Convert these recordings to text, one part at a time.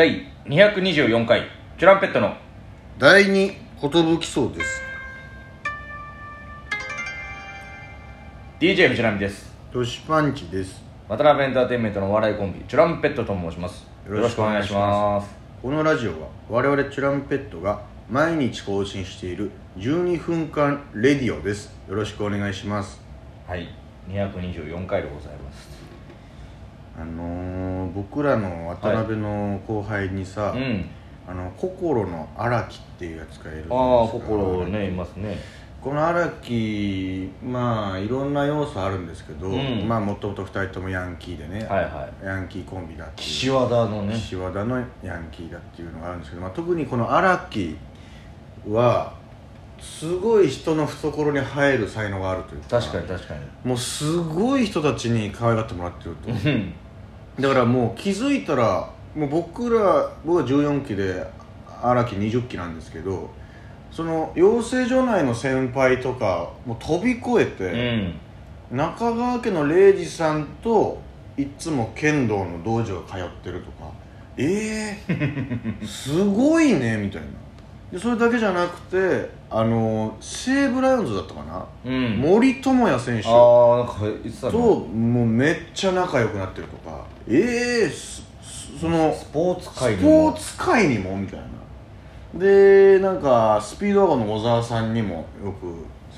第224回チュランペットの。第二寿そうです。DJ 藤波です。トシパンチです。渡辺エンターテインメントのお笑いコンビチュランペットと申します。よろしくお願いします。このラジオは我々チュランペットが毎日更新している12分間レディオです。よろしくお願いします。はい。224回でございますあのー、僕らの渡辺の後輩にさ、うん。あの心の荒木っていうやつがいるんですああ心ねいますね。この荒木まあいろんな要素あるんですけど、うん。まあもともと2人ともヤンキーでね、はいはヤンキーコンビだっていう岸和田のね。岸和田のヤンキーだっていうのがあるんですけど、まあ、特にこの荒木はすごい人の懐に入る才能があるというか。確かに確かに。もうすごい人たちに可愛がってもらってると。うん。だからもう気づいたらもう僕ら僕は14期で荒木20期なんですけどその養成所内の先輩とかもう飛び越えうて、ん。中川家の礼二さんといっつも剣道の道場通ってるとか。ええ すごいねみたいなでそれだけじゃなくてあの西武ライオンズだったかな、うん。森友哉選手。ああなんか言ってたね。ともうめっちゃ仲良くなってるとか。ええすすそのスポーツ界スにも。ポーツ界にも？みたいな。でなんかスピードワゴンの小沢さんにもよく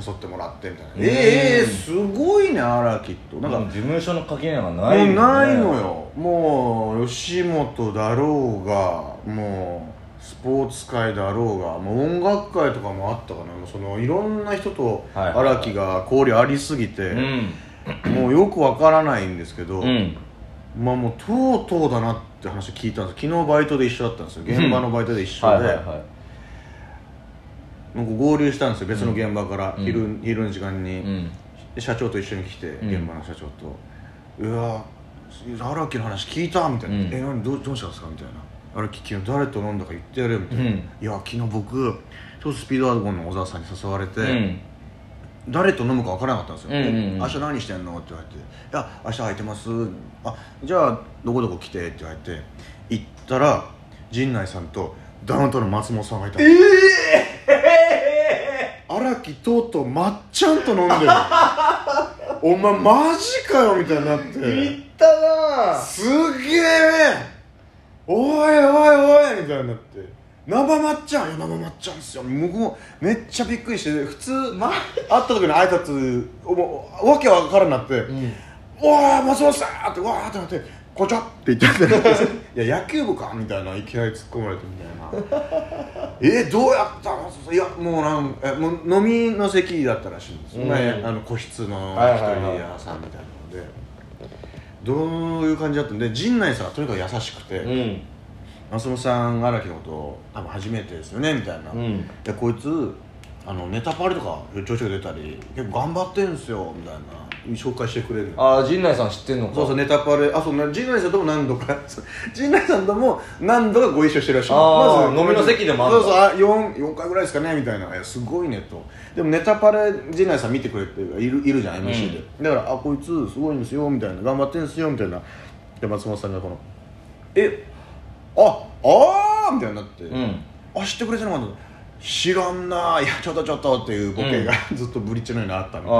誘ってもらってみたいな。うん。ええすごいね荒木と。なんか、事務所の垣根がもないよね。うないのよ。もう吉本だろうがもうスポーツ界だろうがもう音楽界とかもあったかな。そのいろんな人とはい。荒木が交流ありすぎて、うん。もうよくわからないんですけど、うん。まあもうとうとうだなって話聞いたんです。昨日バイトで一緒だったんですよ。現場のバイトで一緒で、なんか合流したんですよ。別の現場から、うん。昼昼の時間に、社長と一緒に来て、ん。現場の社長と「うわ荒木の話聞いた」みたいな「うんえ何？どうどうしたんですか?」みたいな「荒木昨日誰と飲んだか言ってやれよ」みたいな「うん。いや昨日僕ちょっとスピードワゴンの小沢さんに誘われて、うん。誰と飲むか分からなかったんですよ、うんうんうん。明日何してんの?」って言われて「いや明日空いてます」あ「じゃあどこどこ来て」って言われて行ったら陣内さんとダウンタウンの松本さんがいたええ荒木とうとうまっちゃんと飲んでる。お前マジかよみたいになって。ったなすげえおいおいおいみたいになって生まっちゃん？いや生まっちゃんっすよ僕もめっちゃびっくりして普通、ま会った時の挨拶もうわけわからんなって「うんうわあ松本さん!」ってわーってなって「こちは!」って言っていや野球部か?」みたいないきなり突っ込まれてみたいな「えどうやったの?」いやもうなんえもう飲みの席だったらしいんですよ、うんねあの個室の一人屋さんみたいなので。どういう感じだったんで陣内さんがとにかく優しくて、うん。松本さん荒木のこと多分初めてですよねみたいな、うん。でこいつあのネタパレとかちょいちょい出たり結構頑張ってんすよみたいな紹介してくれるの？ああ陣内さん知ってんのか？そうそうネタパレ。あそうね陣内さんとも何度か 陣内さんとも何度かご一緒してらっしゃるあー飲みの席でもあんだそうそうあ 4, 4回ぐらいですかねみたいな「いやすごいね」と。でもネタパレ陣内さん見てくれているいるじゃん MC で、だから「あこいつすごいんですよ」みたいな「頑張ってんすよ」みたいな。で松本さんがこの「えああー」みたいになって、うん。あ知ってくれてなかった知らんないやちょっとちょっとっていうボケが、ずっとブリッジのようにあったみたいな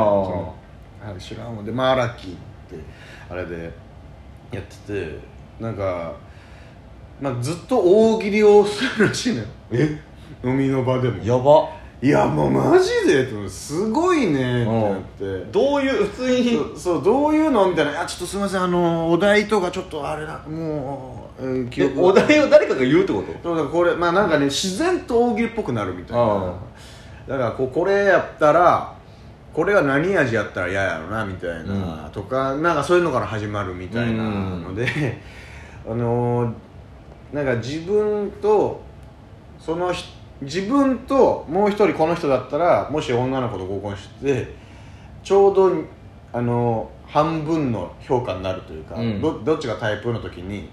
あーそのあ知らんもんでまあラッキーってあれでやっててなんか、まあ、ずっと大喜利をするらしいのよ。え？飲みの場でも。やば。いやもうマジで？とすごいねってなって。どういう普通に？そうそうどういうの？みたいな「あちょっとすみません。あのお題とかちょっとあれだ。もう、えー記え憶お題を誰かが言うってこと？だからこれまあなんかね自然と大喜利っぽくなるみたいあなだからこうこれやったらこれが何味やったら嫌やろなみたいな、とかなんかそういうのから始まるみたいなので、あのーなんか自分とそのひ自分ともう一人この人だったらもし女の子と合コンしてちょうどあのー半分の評価になるというか、うん。どどっちがタイプの時に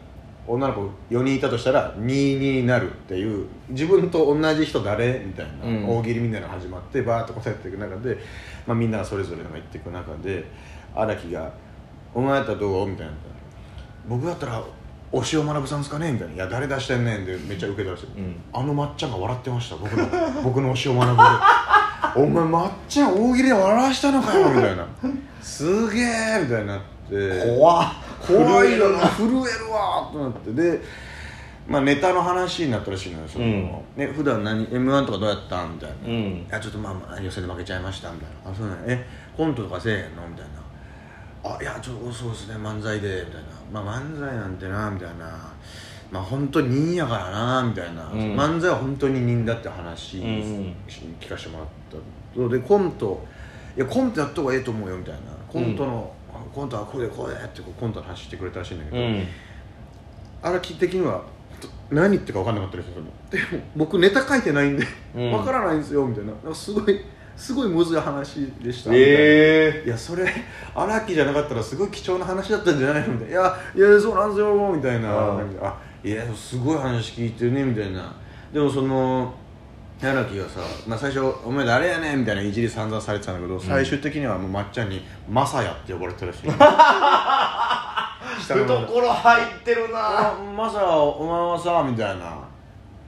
女の子4人いたとしたら2になるっていう自分と同じ人誰みたいな、うん。大喜利みたいなのが始まってバーッと答えていく中で、まあ、みんながそれぞれのが言っていく中で荒木が「お前やったらどう?」みたいな「僕だったら押尾学さんですかね?」みたいな「いや誰出してんねん」でめっちゃ受けたらしい、うん。あのまっちゃんが笑ってました僕の 僕の押尾学で「お前まっちゃん大喜利で笑わしたのかよ」みたいな「すげえ」みたいになって。怖っ怖いよな。震震えるわとなって。で、まあ、ネタの話になったらしいのよその、うん。ね普段何 m 1とかどうやったんみたいな、うん。いやちょっとまあまあ予選で負けちゃいましたみたいな「あそうなんやえコントとかせえへんの?」みたいな「あいやちょっとそうですね。漫才で」みたいな「まあ漫才なんてな」みたいな「まあ本当に人やからな」みたいな、うん。漫才は本当に人だって話、うん聞かせてもらった。のでコント。いやコントやった方がええと思うよみたいな。コントの、あコントはこうでこうでってこうコントの話してくれたらしいんだけど、うん。荒木的には何言ってるか分かんなかったですよでも僕ネタ書いてないんでうん。分からないんですよみたいな。すごいすごいむずい話でした。みたいな。えいやそれ荒木じゃなかったらすごい貴重な話だったんじゃないの？みたいな「いやいやそうなんですよ」みたいな。あいやすごい話聞いてるねみたいな。でもその荒木がさ、まあ、最初「お前誰やねん」みたいないじり散々されてたんだけど、最終的にはもうまっちゃんに「マサヤ」って呼ばれてたらしい。下の名前懐入ってるあマサお前はさみたいな。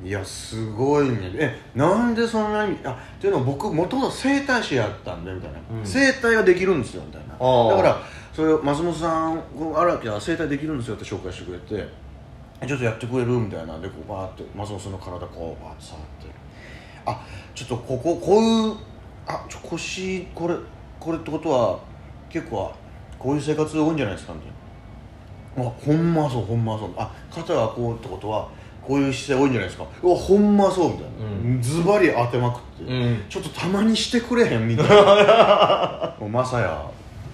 いやすごいね。えなんでそんなにあっていうのは僕もともと整体師やったんでみたいな、うん。整体ができるんですよみたいな。だからそれを松本さん荒木は整体できるんですよって紹介してくれてえちょっとやってくれる？みたいなでこうバーって松本さんの体こうバーって触ってあちょっとこここういうあちょ腰これこれってことは結構こういう生活多いんじゃないですかみたいな。あほんまそうほんまそう。あ肩がこうってことはこういう姿勢多いんじゃないですか。うわほんまそうみたいな、ズバリ当てまくって、うん。ちょっとたまにしてくれへんみたいな。もうまさや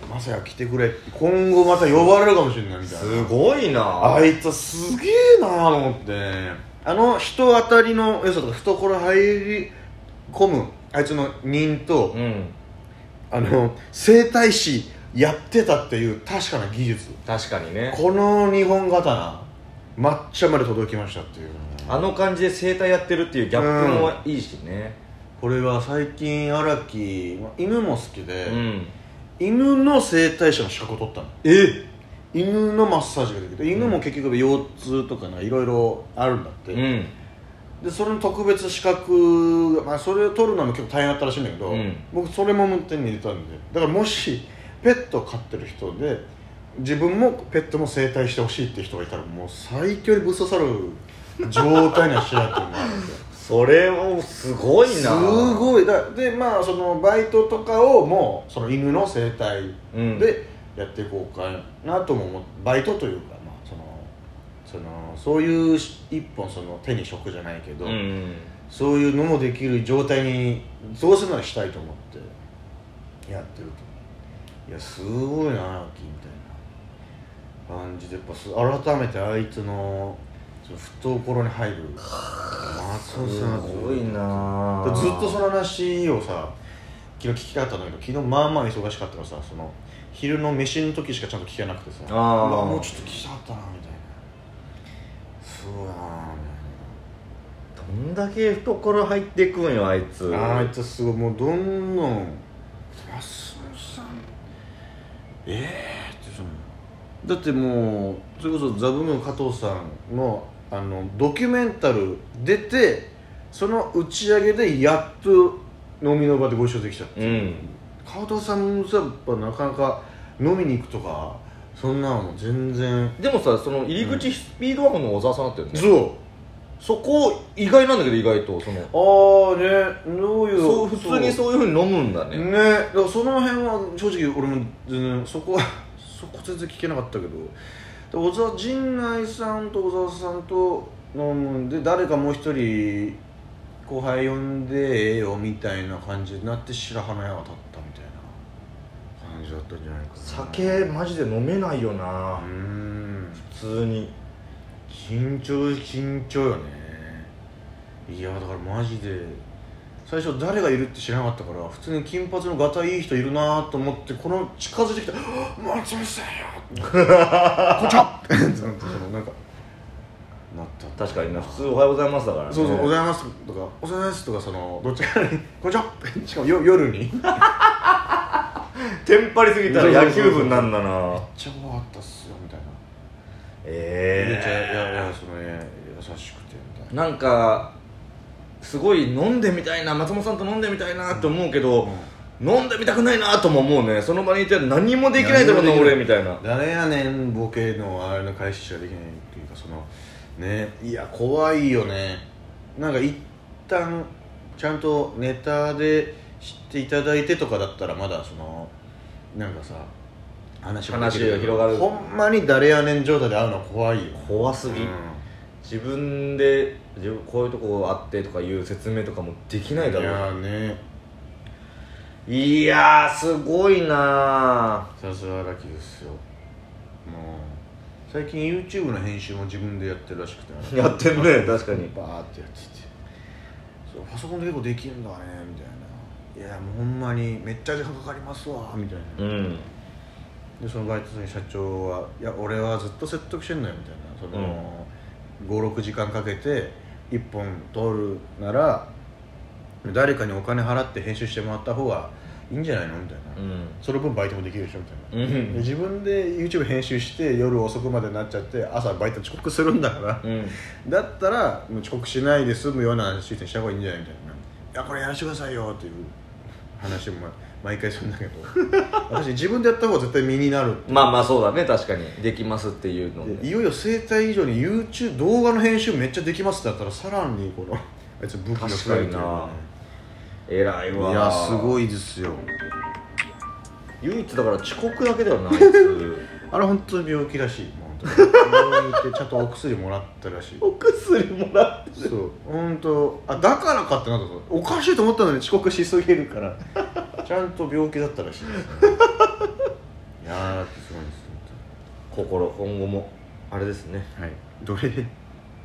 まさや来てくれ今後また呼ばれるかもしれないみたいな。すごいな。あいつすげえなと思ってあの人当たりの良さとか懐入り込むあいつの人と、うん。あの整体師やってたっていう確かな技術。確かにね。この日本刀抹茶まで届きましたっていう。あの感じで整体やってるっていうギャップもいいしね。これは最近荒木まあ犬も好きで、うん。犬の整体師の資格を取ったの。え？犬のマッサージができて犬も結局腰痛とかいろいろあるんだって、うん。でそれの特別資格が、まあ、それを取るのも結構大変だったらしいんだけど、うん。僕それも手に入れたんで。だからもしペットを飼ってる人で自分もペットも整体してほしいって人がいたらもう最強にぶっ刺さる状態にはしないってるんで。それもすごいな。すごい。だでまあそのバイトとかをもうその犬の整体うん。でやっていこうかなとも思ってバイトというかまあそのそのそういう一本その手に職じゃないけど、うんそういうのもできる状態にどうせならしたいと思ってやってると。いやすごいなアナキみたいな感じでやっぱす改めてあいつの懐に入る。松 尾すさんごいなずっとその話をさ昨日聞きたかったんだけど昨日まあまあ忙しかったからさその昼の飯の時しかちゃんと聞けなくてさ。あー。うわもうちょっと聞きたかったなみたいな。すごいなどんだけ懐入っていくんよあいつ。みたいなあいつすごいもうどんどん。松本さん。ええってそのだってもうそれこそザブムーン加藤さんのあのドキュメンタル出てその打ち上げでやっと飲みの場でご一緒できちゃって。うん。加藤さんもさやっぱなかなか飲みに行くとかそんなのも全然。でもさその入り口スピードワゴンの小沢さんだったよね、そう。そこ意外なんだけど意外とその。ああねどういうそう普通にそう。いうふうに飲むんだね。ねだからその辺は正直俺も全然そこは そこ全然聞けなかったけど。で小沢陣内さんと小沢さんと飲むんで誰かもう一人後輩呼んでええよみたいな感じになって白羽の矢が立ったみたいな感じだったんじゃないかな。酒マジで飲めないよな。うーん。普通に。緊張緊張よね。いやだからマジで。最初誰がいるって知らなかったから普通に金髪のガタいい人いるなと思ってこの近づいてきた「松本さんよ! 」こんちはって。なんかなった。確かにな。普通おはようございますだからね。そうそう「おはようございます」とか「おはようございます」とかそのどっちかに「こんにちは!」しかもよ夜に？め っテンパりすぎたら野球部になんだな。ちゃ怖かったっすよみたいな。えめっちゃいえやいやそのね優しくてみたいな。なんかすごい飲んでみたいな松本さんと飲んでみたいなって思うけど、飲んでみたくないなとも思うね。その場にいて何もできないだろうな俺みたいな。誰やねんボケのあれの開始しかできないっていうかそのね。いや怖いよね。なんか一旦ちゃんとネタで知っていただいてとかだったらまだそのなんかさ話が広がる。ほんまに誰やねん状態で会うのは怖いよ怖すぎ、うん。自分で自分こういうとこあってとかいう説明とかもできないだろう。いやーね。いやーすごいなさすがラキですよ。もう最近 YouTube の編集も自分でやってるらしくて。やってんね確かに。バーってやってて。そうパソコンで結構できるんだねみたいな。いやもうほんまにめっちゃ時間かかりますわみたいな。うん。でそのバイト先の社長は「いや俺はずっと説得してんのよ」みたいな。その、56時間かけて1本撮るなら誰かにお金払って編集してもらった方がいいんじゃないの？みたいな、うん。その分バイトもできるでしょ？みたいな、うん。で自分で YouTube 編集して夜遅くまでなっちゃって朝バイト遅刻するんだから、うん。だったらもう遅刻しないで済むようなシステムした方がいいんじゃない？みたいな「いやこれやらせてくださいよ」っていう話も毎回するんだけど。私自分でやった方が絶対身になるまあまあそうだね確かに。できますっていうので。いよいよ生態以上に YouTube 動画の編集めっちゃできますってなったらさらにこのあいつ武器が増えるというかね偉いわ。いやすごいいですよ。唯一だから遅刻だけではない。ですあれ本当に病気らしい。病院行ってちゃんとお薬もらったらしい。お薬もらってそう。本当あだからかってなったぞ。おかしいと思ったのに遅刻しすぎるから。ちゃんと病気だったらしいです、ね、いやーすごいです心今後もあれですね。はい。どれ